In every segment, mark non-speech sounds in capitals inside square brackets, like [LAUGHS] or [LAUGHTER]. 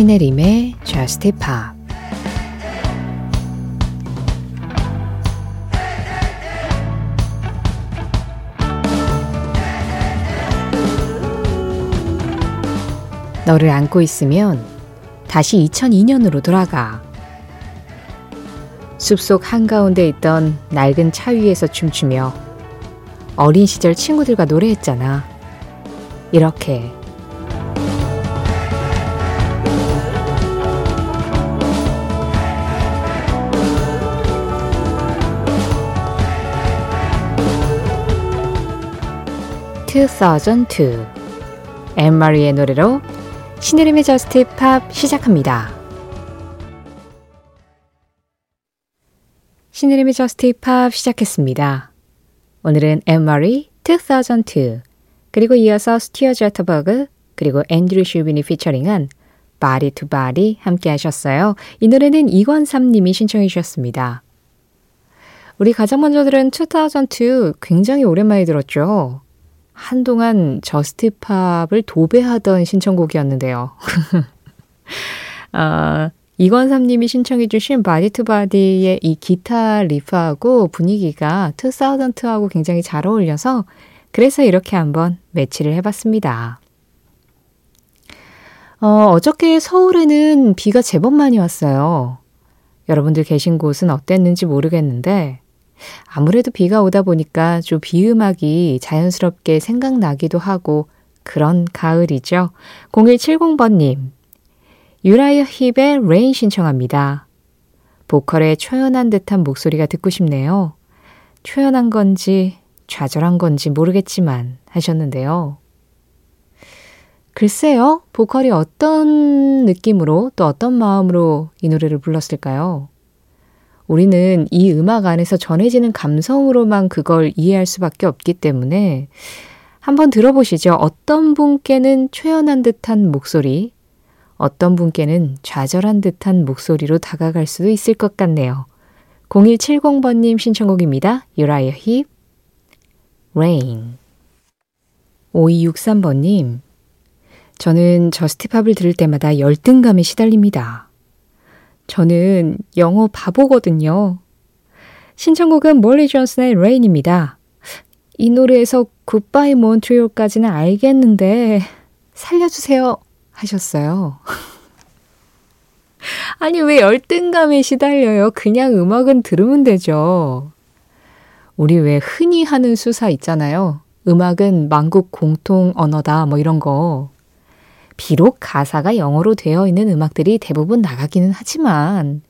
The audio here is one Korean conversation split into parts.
신혜림의 Just Pop 너를 안고 있으면 다시 2002년으로 돌아가. 숲속 한가운데 있던 낡은 차 위에서 춤추며 어린 시절 친구들과 노래했잖아. 이렇게. (2002) 엠마리의 노래로 신혜림의 저스트 팝 시작합니다. 신혜림의 저스트 팝 시작했습니다. 오늘은 앤마리 2002 그리고 이어서 스티어 제터버그 그리고 앤드류 슈빈이 피처링한 Body to Body 함께 하셨어요. 이 노래는 이권삼님이 신청해 주셨습니다. 우리 가장 먼저 들은 2002 굉장히 오랜만에 들었죠. 한동안 Just Pop을 도배하던 신청곡이었는데요. 아, 이건삼님이 신청해 주신 Body to Body의 이 기타 riff하고 분위기가 2002하고 굉장히 잘 어울려서 그래서 이렇게 한번 매치를 해봤습니다. 어, 어저께 서울에는 비가 제법 많이 왔어요. 여러분들 계신 곳은 어땠는지 모르겠는데 아무래도 비가 오다 보니까 좀 비음악이 자연스럽게 생각나기도 하고 그런 가을이죠. 0170번님. 유라이어 힙의 Rain 신청합니다. 보컬의 초연한 듯한 목소리가 듣고 싶네요. 초연한 건지 좌절한 건지 모르겠지만 하셨는데요. 글쎄요, 보컬이 어떤 느낌으로 또 어떤 마음으로 이 노래를 불렀을까요? 우리는 이 음악 안에서 전해지는 감성으로만 그걸 이해할 수밖에 없기 때문에 한번 들어보시죠. 어떤 분께는 초연한 듯한 목소리, 어떤 분께는 좌절한 듯한 목소리로 다가갈 수도 있을 것 같네요. 0170번님 신청곡입니다. 유라이어 힙, Rain. 5263번님, 저는 Just Pop을 들을 때마다 열등감에 시달립니다. 저는 영어 바보거든요. 신청곡은 몰리 존슨의 Rain입니다. 이 노래에서 Goodbye Montreal까지는 알겠는데 살려주세요 하셨어요. [LAUGHS] 아니 왜 열등감에 시달려요? 그냥 음악은 들으면 되죠. 우리 왜 흔히 하는 수사 있잖아요. 음악은 만국 공통 언어다 뭐 이런 거. 비록 가사가 영어로 되어 있는 음악들이 대부분 나가기는 하지만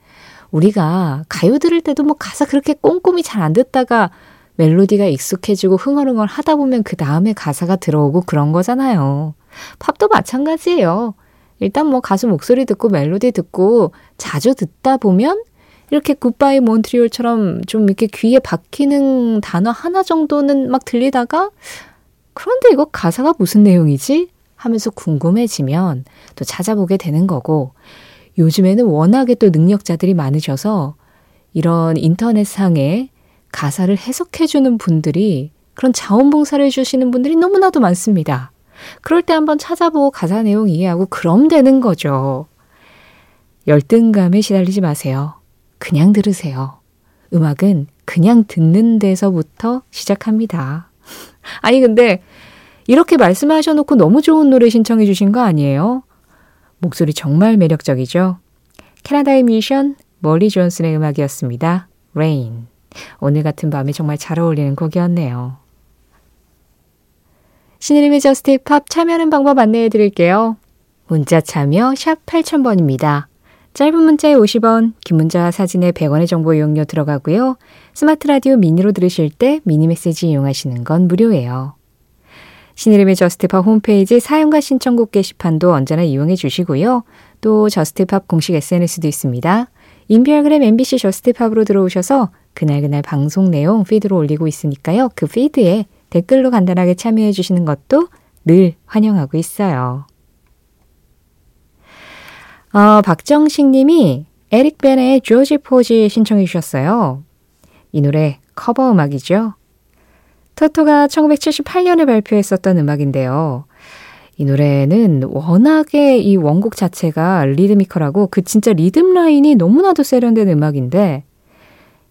우리가 가요 들을 때도 뭐 가사 그렇게 꼼꼼히 잘 안 듣다가 멜로디가 익숙해지고 흥얼흥얼 하다 보면 그 다음에 가사가 들어오고 그런 거잖아요. 팝도 마찬가지예요. 일단 뭐 가수 목소리 듣고 멜로디 듣고 자주 듣다 보면 이렇게 굿바이 몬트리올처럼 좀 이렇게 귀에 박히는 단어 하나 정도는 막 들리다가 그런데 이거 가사가 무슨 내용이지? 하면서 궁금해지면 또 찾아보게 되는 거고 요즘에는 워낙에 또 능력자들이 많으셔서 이런 인터넷상에 가사를 해석해주는 분들이 그런 자원봉사를 해주시는 분들이 너무나도 많습니다. 그럴 때 한번 찾아보고 가사 내용 이해하고 그럼 되는 거죠. 열등감에 시달리지 마세요. 그냥 들으세요. 음악은 그냥 듣는 데서부터 시작합니다. [LAUGHS] 아니, 근데 이렇게 말씀하셔놓고 너무 좋은 노래 신청해 주신 거 아니에요? 목소리 정말 매력적이죠? 캐나다의 뮤지션 몰리 존슨의 음악이었습니다. Rain. 오늘 같은 밤에 정말 잘 어울리는 곡이었네요. 신혜림의 Just Pop 참여하는 방법 안내해 드릴게요. 문자 참여 샵 8000번입니다. 짧은 문자에 50원, 긴 문자 사진에 100원의 정보 이용료 들어가고요. 스마트 라디오 미니로 들으실 때 미니 메시지 이용하시는 건 무료예요. 신혜림의 Just Pop 홈페이지 사연과 신청곡 게시판도 언제나 이용해 주시고요. 또 Just Pop 공식 SNS도 있습니다. 인별그램 MBC Just Pop으로 들어오셔서 그날그날 방송 내용 피드로 올리고 있으니까요. 그 피드에 댓글로 간단하게 참여해 주시는 것도 늘 환영하고 있어요. 어, 박정식 님이 에릭 벤의 조지 포지 신청해 주셨어요. 이 노래 커버 음악이죠. 토토가 1978년에 발표했었던 음악인데요. 이 노래는 워낙에 이 원곡 자체가 리드미컬하고 그 진짜 리듬 라인이 너무나도 세련된 음악인데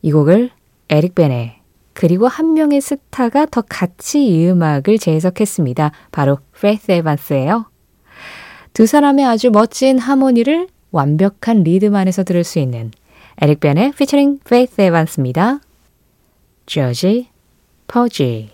이 곡을 에릭 베네 그리고 한 명의 스타가 더 같이 이 음악을 재해석했습니다. 바로 페이스 에반스예요. 두 사람의 아주 멋진 하모니를 완벽한 리듬 안에서 들을 수 있는 에릭 베네 피처링 페이스 에반스입니다. 조지 퍼지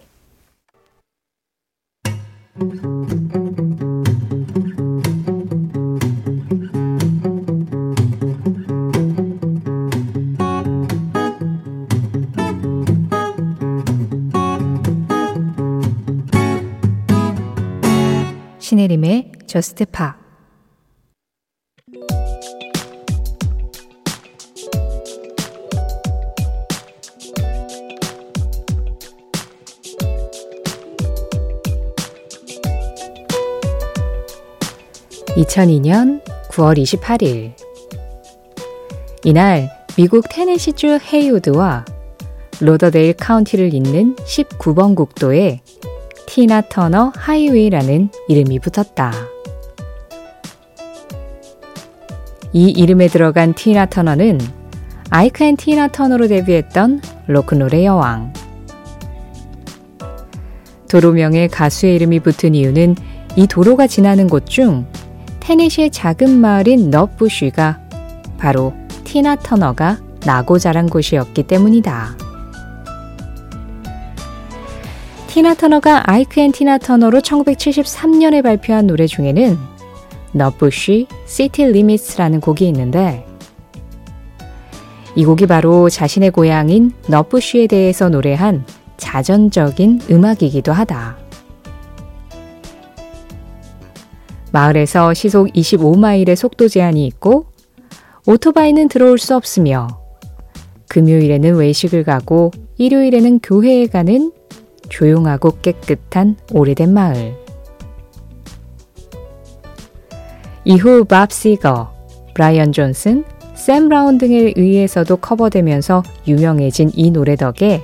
신혜림의 저스트 파 2002년 9월 28일. 이날 미국 테네시주 헤이우드와 로더데일 카운티를 잇는 19번 국도에 티나 터너 하이웨이라는 이름이 붙었다. 이 이름에 들어간 티나 터너는 아이크 앤 티나 터너로 데뷔했던 로큰롤의 여왕. 도로명에 가수의 이름이 붙은 이유는 이 도로가 지나는 곳 중 테네시의 작은 마을인 너부쉬가 바로 티나 터너가 나고 자란 곳이었기 때문이다. 티나 터너가 아이크 앤 티나 터너로 1973년에 발표한 노래 중에는 Nutbush City Limits라는 곡이 있는데 이 곡이 바로 자신의 고향인 너부쉬에 대해서 노래한 자전적인 음악이기도 하다. 마을에서 시속 25마일의 속도 제한이 있고 오토바이는 들어올 수 없으며 금요일에는 외식을 가고 일요일에는 교회에 가는 조용하고 깨끗한 오래된 마을. 이후 밥 시거, 브라이언 존슨, 샘 브라운 등에 의해서도 커버되면서 유명해진 이 노래 덕에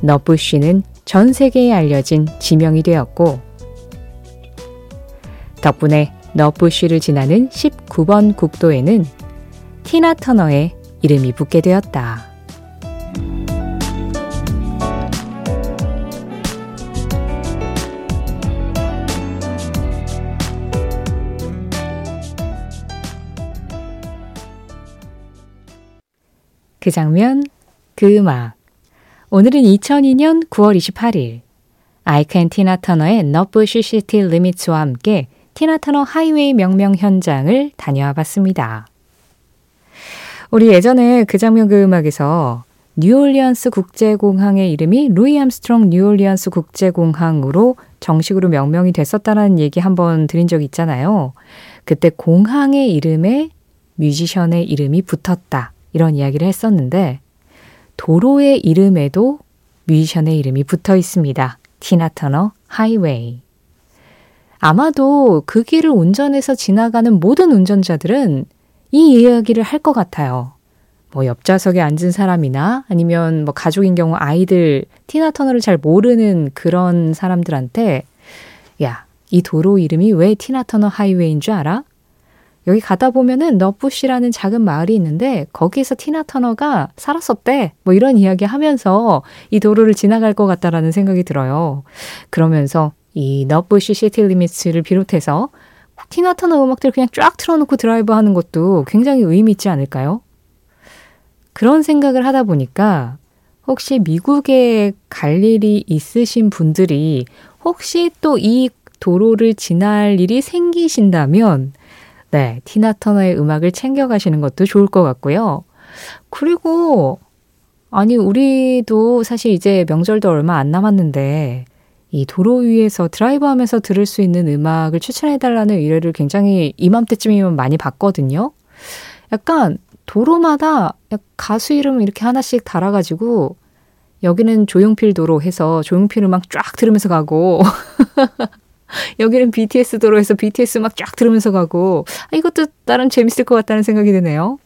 너부쉬는 전 세계에 알려진 지명이 되었고 덕분에 너부쉬를 지나는 19번 국도에는 티나 터너의 이름이 붙게 되었다. 그 장면, 그 음악. 오늘은 2002년 9월 28일. 아이크 앤 티나 터너의 Nutbush City Limits와 함께 티나터너 하이웨이 명명 현장을 다녀와 봤습니다. 우리 예전에 그 장면 그 음악에서 뉴올리언스 국제공항의 이름이 루이 암스트롱 뉴올리언스 국제공항으로 정식으로 명명이 됐었다는 얘기 한번 드린 적 있잖아요. 그때 공항의 이름에 뮤지션의 이름이 붙었다. 이런 이야기를 했었는데 도로의 이름에도 뮤지션의 이름이 붙어 있습니다. 티나 터너 하이웨이. 아마도 그 길을 운전해서 지나가는 모든 운전자들은 이 이야기를 할 것 같아요. 뭐 옆좌석에 앉은 사람이나 아니면 뭐 가족인 경우 아이들 티나 터너를 잘 모르는 그런 사람들한테 야, 이 도로 이름이 왜 티나 터너 하이웨이인 줄 알아? 여기 가다 보면은 너부시라는 작은 마을이 있는데 거기에서 티나 터너가 살았었대. 뭐 이런 이야기 하면서 이 도로를 지나갈 것 같다라는 생각이 들어요. 그러면서 이 Nutbush City Limits를 비롯해서 티나 터너 음악들 그냥 쫙 틀어놓고 드라이브 하는 것도 굉장히 의미 있지 않을까요? 그런 생각을 하다 보니까 혹시 미국에 갈 일이 있으신 분들이 혹시 또 이 도로를 지날 일이 생기신다면 네, 티나 터너의 음악을 챙겨가시는 것도 좋을 것 같고요. 그리고 아니 우리도 사실 이제 명절도 얼마 안 남았는데 이 도로 위에서 드라이브 하면서 들을 수 있는 음악을 추천해달라는 의뢰를 굉장히 이맘때쯤이면 많이 받거든요. 약간 도로마다 가수 이름 이렇게 하나씩 달아가지고 여기는 조용필 도로 해서 조용필 음악 쫙 들으면서 가고 [LAUGHS] 여기는 BTS 도로에서 BTS 음악 쫙 들으면서 가고 아, 이것도 나름 재밌을 것 같다는 생각이 드네요.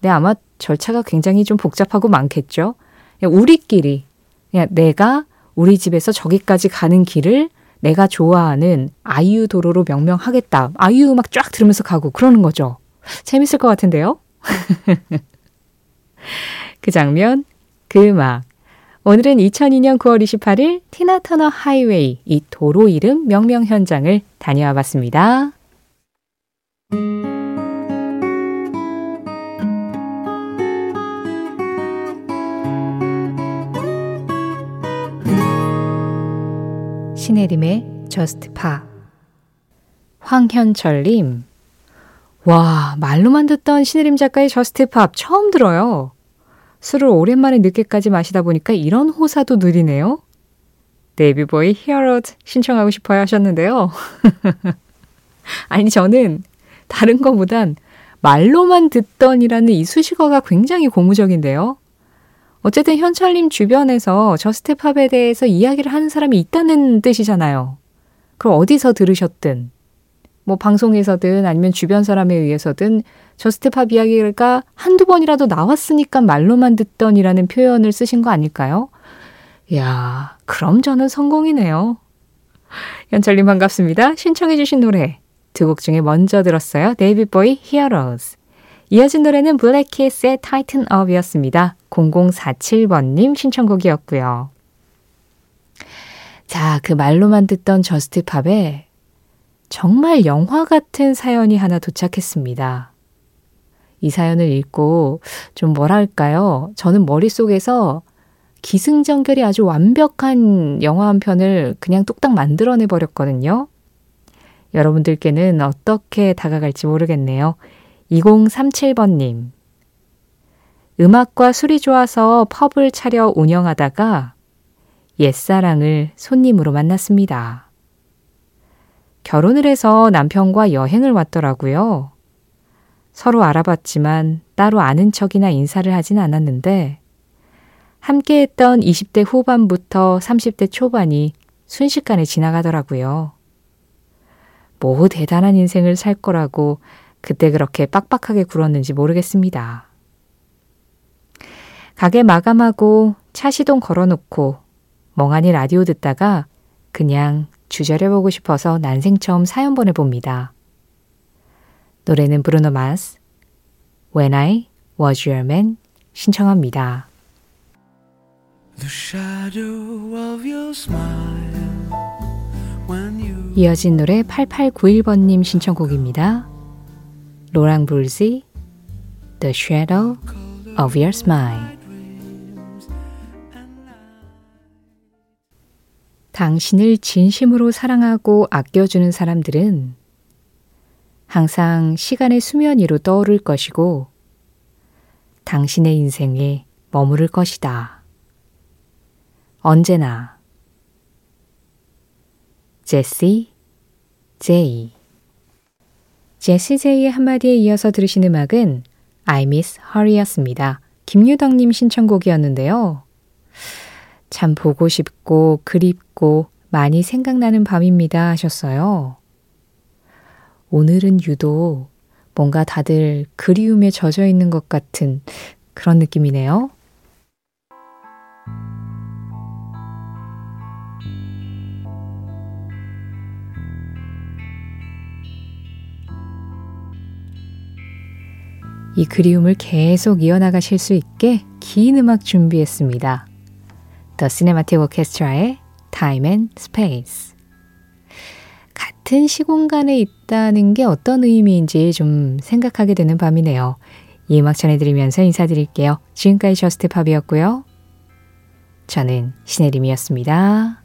네, 아마 절차가 굉장히 좀 복잡하고 많겠죠. 우리끼리 그냥 내가 우리 집에서 저기까지 가는 길을 내가 좋아하는 아이유 도로로 명명하겠다. 아이유 음악 쫙 들으면서 가고 그러는 거죠. 재밌을 것 같은데요? [LAUGHS] 그 장면, 그 음악. 오늘은 2002년 9월 28일 티나 터너 하이웨이 이 도로 이름 명명 현장을 다녀와 봤습니다. 신혜림의 Just Pop 황현철님 와 말로만 듣던 신혜림 작가의 Just Pop 처음 들어요. 술을 오랜만에 늦게까지 마시다 보니까 이런 호사도 누리네요. 데이비드 보위 Heroes 신청하고 싶어요 하셨는데요. [LAUGHS] 아니 저는 다른 것보단 말로만 듣던이라는 이 수식어가 굉장히 고무적인데요. 어쨌든 현철님 주변에서 Just Pop에 대해서 이야기를 하는 사람이 있다는 뜻이잖아요. 그럼 어디서 들으셨든, 뭐 방송에서든 아니면 주변 사람에 의해서든 Just Pop 이야기가 한두 번이라도 나왔으니까 말로만 듣던이라는 표현을 쓰신 거 아닐까요? 야 그럼 저는 성공이네요. 현철님 반갑습니다. 신청해주신 노래 두 곡 중에 먼저 들었어요. 데이비드 보위 Heroes. 이어진 노래는 블랙키스의 타이튼 업이었습니다. 0047번님 신청곡이었고요. 자, 그 말로만 듣던 저스트팝에 정말 영화 같은 사연이 하나 도착했습니다. 이 사연을 읽고 좀 뭐랄까요? 저는 머릿속에서 기승전결이 아주 완벽한 영화 한 편을 그냥 뚝딱 만들어내 버렸거든요. 여러분들께는 어떻게 다가갈지 모르겠네요. 2037번님. 음악과 술이 좋아서 펍을 차려 운영하다가 옛사랑을 손님으로 만났습니다. 결혼을 해서 남편과 여행을 왔더라고요. 서로 알아봤지만 따로 아는 척이나 인사를 하진 않았는데 함께 했던 20대 후반부터 30대 초반이 순식간에 지나가더라고요. 뭐 대단한 인생을 살 거라고 그때 그렇게 빡빡하게 굴었는지 모르겠습니다. 가게 마감하고 차 시동 걸어놓고 멍하니 라디오 듣다가 그냥 주저려보고 싶어서 난생 처음 사연 보내봅니다. 노래는 브루노 마스, When I Was Your Man 신청합니다. 이어진 노래 8891번님 신청곡입니다. 로랑 불지 The Shadow of Your Smile 당신을 진심으로 사랑하고 아껴주는 사람들은 항상 시간의 수면 위로 떠오를 것이고 당신의 인생에 머무를 것이다. 언제나 제시 제이 제시 제이의 한마디에 이어서 들으신 음악은 I Miss Her였습니다. 김유덕님 신청곡이었는데요. 참 보고 싶고 그립고 많이 생각나는 밤입니다 하셨어요. 오늘은 유독 뭔가 다들 그리움에 젖어 있는 것 같은 그런 느낌이네요. 이 그리움을 계속 이어나가실 수 있게 긴 음악 준비했습니다. The Cinematic Orchestra의 Time and Space. 같은 시공간에 있다는 게 어떤 의미인지 좀 생각하게 되는 밤이네요. 이 음악 전해드리면서 인사드릴게요. 지금까지 저스트팝이었고요. 저는 신혜림이었습니다.